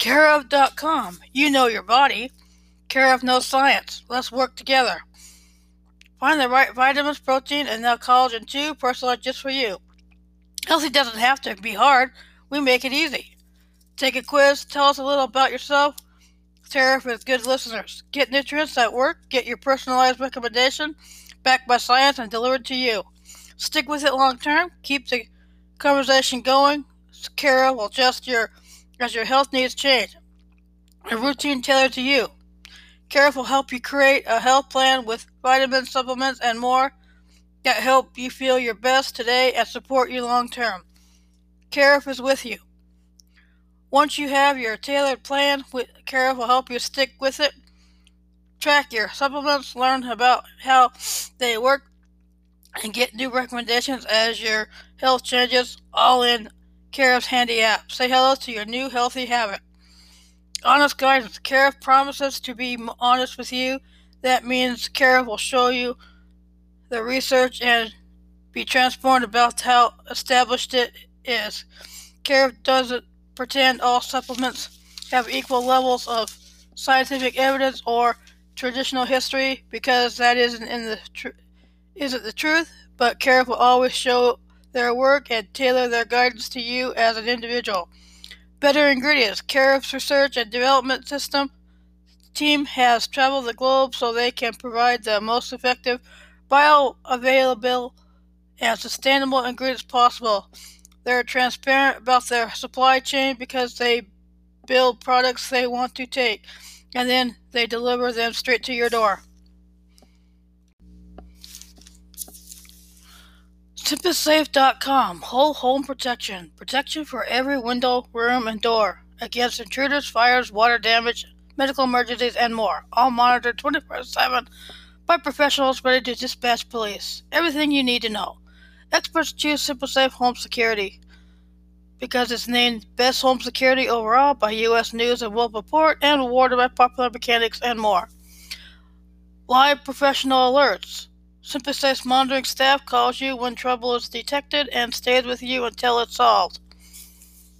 Careof.com. You know your body. Care of no science. Let's work together. Find the right vitamins, protein, and now collagen too, personalized just for you. Healthy doesn't have to be hard. We make it easy. Take a quiz. Tell us a little about yourself. Tariff is good listeners. Get nutrients that work. Get your personalized recommendation backed by science and delivered to you. Stick with it long term. Keep the conversation going. Cara will adjust your as your health needs change. A routine tailored to you. Care will help you create a health plan with vitamins, supplements, and more that help you feel your best today and support you long term. Care is with you. Once you have your tailored plan, Care will help you stick with it. Track your supplements, learn about how they work, and get new recommendations as your health changes, all in Care's handy app. Say hello to your new healthy habit. Honest guidance. Care promises to be honest with you. That means Care will show you the research and be transparent about how established it is. Care doesn't pretend all supplements have equal levels of scientific evidence or traditional history because that isn't in the tr- isn't the truth. But Care will always show their work and tailor their guidance to you as an individual. Better ingredients. Care's research and development system team has traveled the globe so they can provide the most effective, bioavailable, and sustainable ingredients possible. They're transparent about their supply chain because they build products they want to take, and then they deliver them straight to your door. SimpliSafe.com Whole home protection. Protection for every window, room, and door against intruders, fires, water damage, medical emergencies, and more. All monitored 24 7 by professionals ready to dispatch police. Everything you need to know. Experts choose SimpliSafe Home Security because it's named Best Home Security overall by U.S. News and World Report and awarded by Popular Mechanics and more. Live professional alerts. SimpliSafe's monitoring staff calls you when trouble is detected and stays with you until it's solved.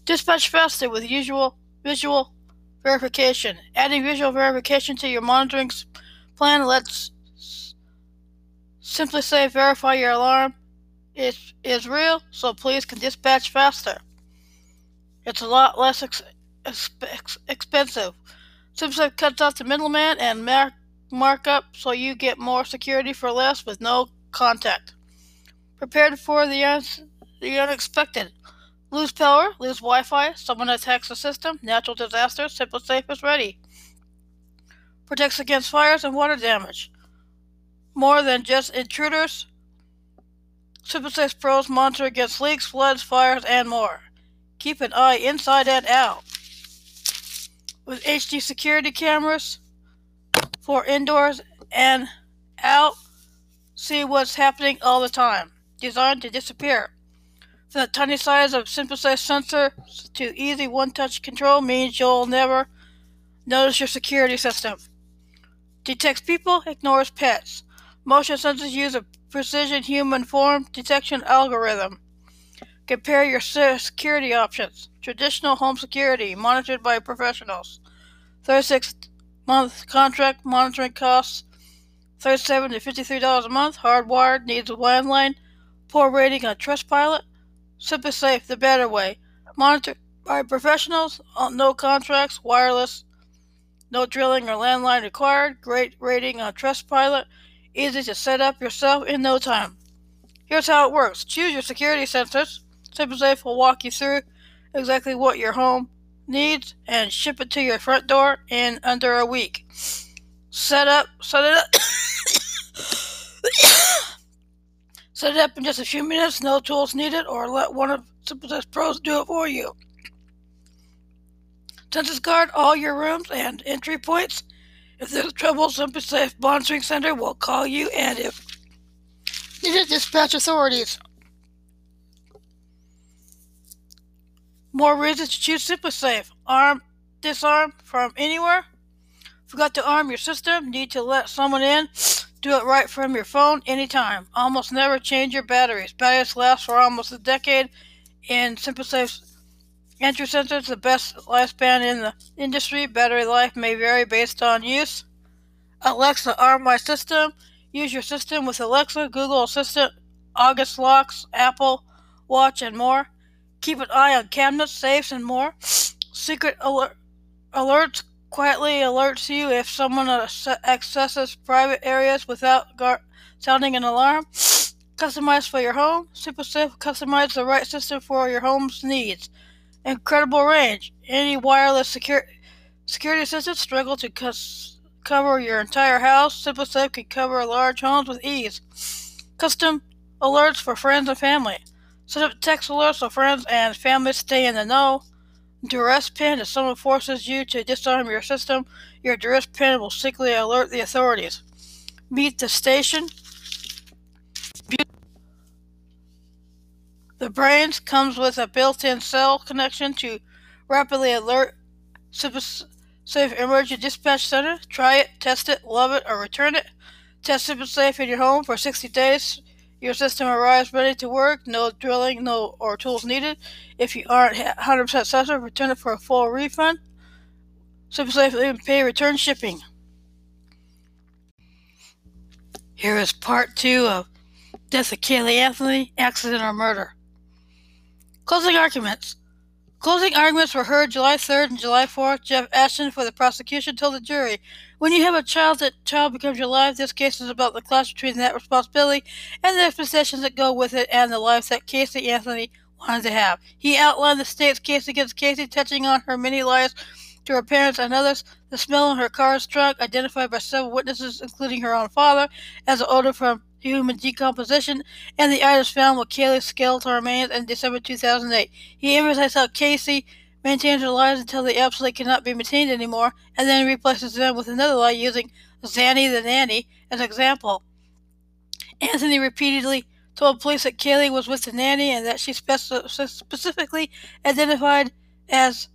Dispatch faster with usual visual verification. Adding visual verification to your monitoring plan lets SimpliSafe verify your alarm is, is real, so police can dispatch faster. It's a lot less ex- ex- expensive. SimpliSafe cuts off the middleman and mar- markup so you get more security for less with no contact. Prepared for the, un- the unexpected. Lose power, lose Wi Fi, someone attacks the system, natural disaster, SimpliSafe is ready. Protects against fires and water damage. More than just intruders, SimpliSafe Pros monitor against leaks, floods, fires, and more. Keep an eye inside and out. With HD security cameras, for indoors and out. See what's happening all the time. Designed to disappear. The tiny size of SimpliSafe sensor to easy one-touch control means you'll never notice your security system. Detects people, ignores pets. Motion sensors use a precision human form detection algorithm. Compare your security options. Traditional home security, monitored by professionals. 36 month contract monitoring costs 37 to $53 a month. Hardwired needs a landline. Poor rating on Trustpilot. SimpliSafe, the better way. Monitored by professionals. Uh, no contracts. Wireless. No drilling or landline required. Great rating on Trustpilot. Easy to set up yourself in no time. Here's how it works. Choose your security sensors. SimpliSafe will walk you through exactly what your home needs and ship it to your front door in under a week. Set up, set it up. set it up in just a few minutes, no tools needed, or let one of SimpliSafe Pros do it for you. Census guard all your rooms and entry points. If there's trouble, SimpliSafe Monitoring Center will call you, and if needed, dispatch authorities. More reasons to choose SimpliSafe. Arm, disarm from anywhere. Forgot to arm your system? Need to let someone in? Do it right from your phone anytime. Almost never change your batteries. Batteries last for almost a decade in SimpliSafe's Entry sensors, the best lifespan in the industry. Battery life may vary based on use. Alexa, arm my system. Use your system with Alexa, Google Assistant, August locks, Apple Watch, and more. Keep an eye on cabinets, safes, and more. Secret alert, alerts quietly alerts you if someone accesses private areas without gar- sounding an alarm. Customized for your home. Super Safe customize the right system for your home's needs. Incredible range. Any wireless security system struggle to cus- cover your entire house. Super Safe can cover large homes with ease. Custom alerts for friends and family. Set up text alerts so friends and family stay in the know. Duress pin if someone forces you to disarm your system, your duress pin will secretly alert the authorities. Meet the station. The brains comes with a built-in cell connection to rapidly alert Safe Emergency Dispatch Center. Try it, test it, love it, or return it. Test Safe in your home for 60 days. Your system arrives ready to work, no drilling, no or tools needed. If you aren't 100% satisfied, return it for a full refund. Even pay return shipping. Here is part two of Death of Caylee Anthony, Accident or Murder. Closing arguments. Closing arguments were heard July 3rd and July 4th. Jeff Ashton for the prosecution told the jury, when you have a child, that child becomes your life. This case is about the clash between that responsibility and the possessions that go with it and the life that Casey Anthony wanted to have. He outlined the state's case against Casey, touching on her many lies to her parents and others, the smell in her car's trunk, identified by several witnesses, including her own father, as an odor from human decomposition, and the items found Caylee's skeletal remains in December 2008. He emphasized how Casey maintains her lies until they absolutely cannot be maintained anymore, and then replaces them with another lie using Zanny the nanny as an example. Anthony repeatedly told police that Caylee was with the nanny and that she specifically identified as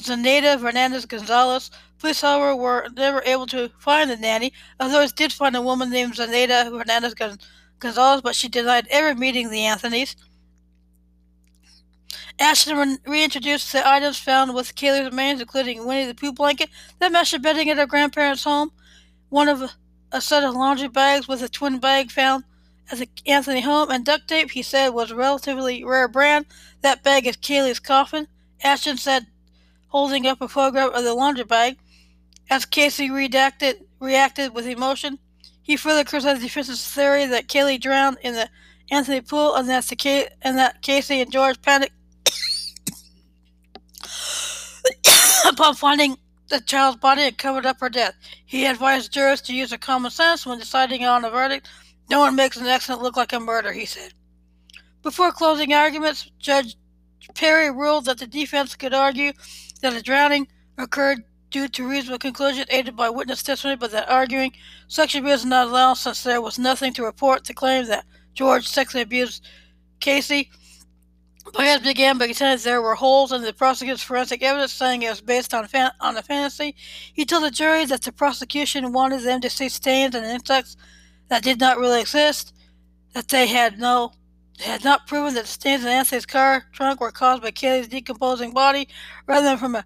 Zenaida Fernandez Gonzalez. Police, however, were never able to find the nanny. Authorities did find a woman named Zenaida Fernandez Gonzalez, but she denied ever meeting the Anthonys. Ashton reintroduced the items found with Caylee's remains, including Winnie the Pooh blanket that matched the bedding at her grandparents' home, one of a set of laundry bags with a twin bag found at the Anthony home, and duct tape he said was a relatively rare brand. That bag is Caylee's coffin. Ashton said holding up a photograph of the laundry bag. As Casey redacted, reacted with emotion, he further criticized the defense's theory that Caylee drowned in the Anthony pool and, and that Casey and George panicked upon finding the child's body and covered up her death. He advised jurors to use their common sense when deciding on a verdict. No one makes an accident look like a murder, he said. Before closing arguments, Judge Perry ruled that the defense could argue that a drowning occurred due to reasonable conclusion aided by witness testimony, but that arguing sexual abuse is not allowed since there was nothing to report to claim that George sexually abused Casey. Baez began by contending there were holes in the prosecutor's forensic evidence, saying it was based on fan- on a fantasy. He told the jury that the prosecution wanted them to see stains and insects that did not really exist, that they had no had not proven that the stains in Anthony's car trunk were caused by Caylee's decomposing body rather than from a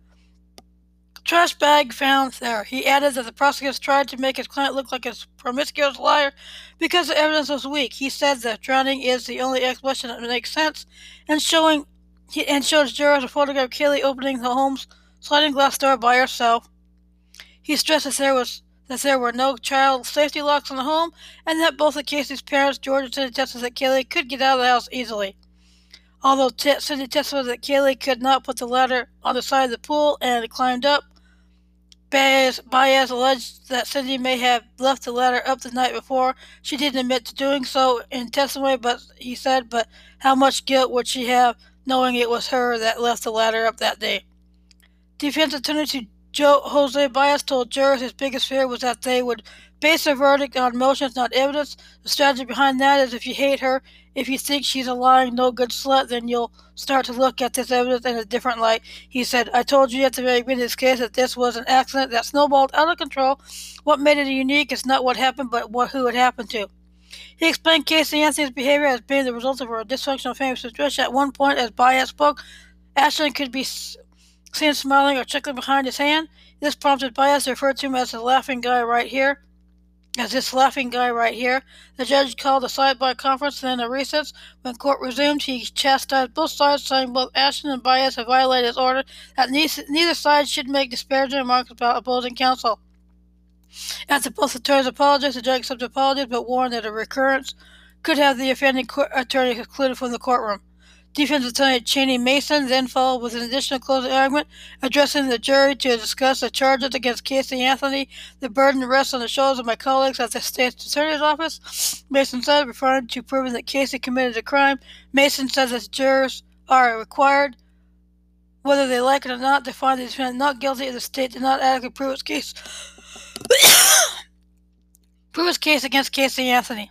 trash bag found there. He added that the prosecutors tried to make his client look like a promiscuous liar because the evidence was weak. He said that drowning is the only explanation that makes sense, and showing he, and showed jurors a photograph of Caylee opening the home's sliding glass door by herself. He stressed that there was that there were no child safety locks in the home, and that both of Casey's parents, George and Cindy, testified that Caylee could get out of the house easily. Although t- Cindy testified that Caylee could not put the ladder on the side of the pool and climbed up, Baez, Baez alleged that Cindy may have left the ladder up the night before. She didn't admit to doing so in testimony, but he said, but how much guilt would she have knowing it was her that left the ladder up that day? Defense attorney to Joe Jose Baez told jurors his biggest fear was that they would base a verdict on emotions, not evidence. The strategy behind that is if you hate her, if you think she's a lying, no good slut, then you'll start to look at this evidence in a different light. He said, I told you at the very beginning of this case that this was an accident that snowballed out of control. What made it unique is not what happened, but what who it happened to. He explained Casey Anthony's behavior as being the result of a dysfunctional family situation. At one point, as Baez spoke, Ashton could be seen smiling or chuckling behind his hand. This prompted Baez to refer to him as the laughing guy right here. As this laughing guy right here. The judge called a sidebar conference, and then a recess. When court resumed, he chastised both sides, saying both Ashton and Baez had violated his order that neither side should make disparaging remarks about opposing counsel. After both attorneys apologized, the judge accepted apologies but warned that a recurrence could have the offending attorney excluded from the courtroom. Defense attorney Cheney Mason then followed with an additional closing argument, addressing the jury to discuss the charges against Casey Anthony. The burden rests on the shoulders of my colleagues at the state's attorney's office. Mason said, referring to proving that Casey committed a crime. Mason said that jurors are required, whether they like it or not, to find the defendant not guilty if the state did not adequately prove its case. prove its case against Casey Anthony.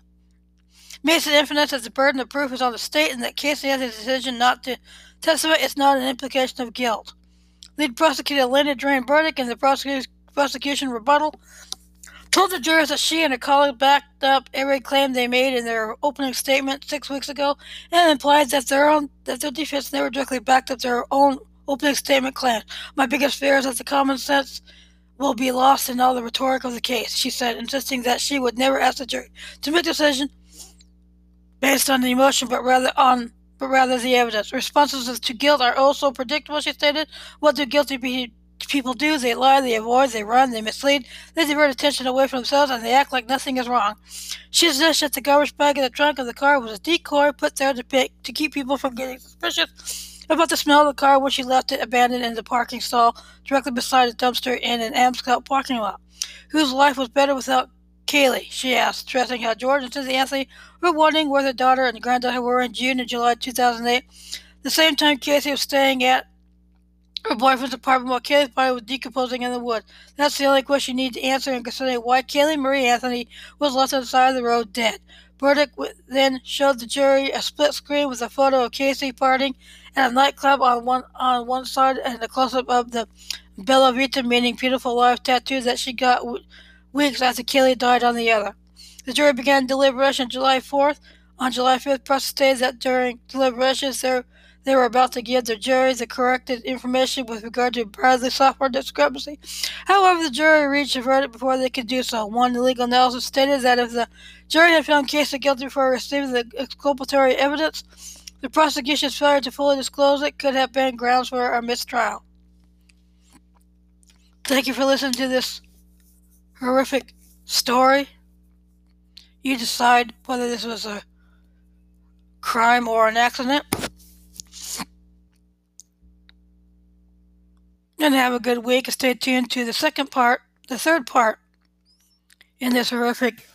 Mason emphasized that the burden of proof is on the state and that Casey Anthony's decision not to testify is not an implication of guilt. Lead prosecutor Linda Drane Burdick in the prosecution rebuttal told the jurors that she and her colleague backed up every claim they made in their opening statement six weeks ago and implied that their own that their defense never directly backed up their own opening statement claim. My biggest fear is that the common sense will be lost in all the rhetoric of the case, she said, insisting that she would never ask the jury to make a decision based on the emotion, but rather on but rather the evidence. Responses to guilt are also predictable, she stated. What do guilty people do? They lie, they avoid, they run, they mislead, they divert attention away from themselves, and they act like nothing is wrong. She suggested that the garbage bag in the trunk of the car was a decoy put there to, pick, to keep people from getting suspicious about the smell of the car when she left it abandoned in the parking stall directly beside a dumpster in an Amscot parking lot. Whose life was better without Caylee, she asked, stressing how George and Cynthia Anthony were wondering where their daughter and granddaughter were in June and July 2008. The same time Casey was staying at her boyfriend's apartment while Caylee's body was decomposing in the wood. That's the only question you need to answer in considering why Caylee Marie Anthony was left on the side of the road dead. Burdick then showed the jury a split screen with a photo of Casey partying at a nightclub on one on one side and a close up of the Bella Vita, meaning beautiful life tattoo that she got weeks after Caylee died on the other. The jury began deliberation July 4th. On July 5th, press stated that during deliberations they, they were about to give the jury the corrected information with regard to Bradley software discrepancy. However, the jury reached a verdict before they could do so. One legal analysis stated that if the jury had found Casey guilty before receiving the exculpatory evidence, the prosecution's failure to fully disclose it could have been grounds for a mistrial. Thank you for listening to this horrific story. You decide whether this was a crime or an accident. And have a good week and stay tuned to the second part, the third part in this horrific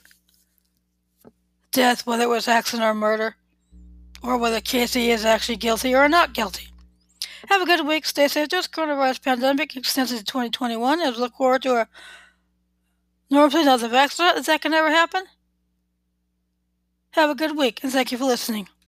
death, whether it was accident or murder, or whether Casey is actually guilty or not guilty. Have a good week. Stay safe. This coronavirus pandemic extends into 2021 as we look forward to a Normally not the vaccine. Is that can ever happen? Have a good week and thank you for listening.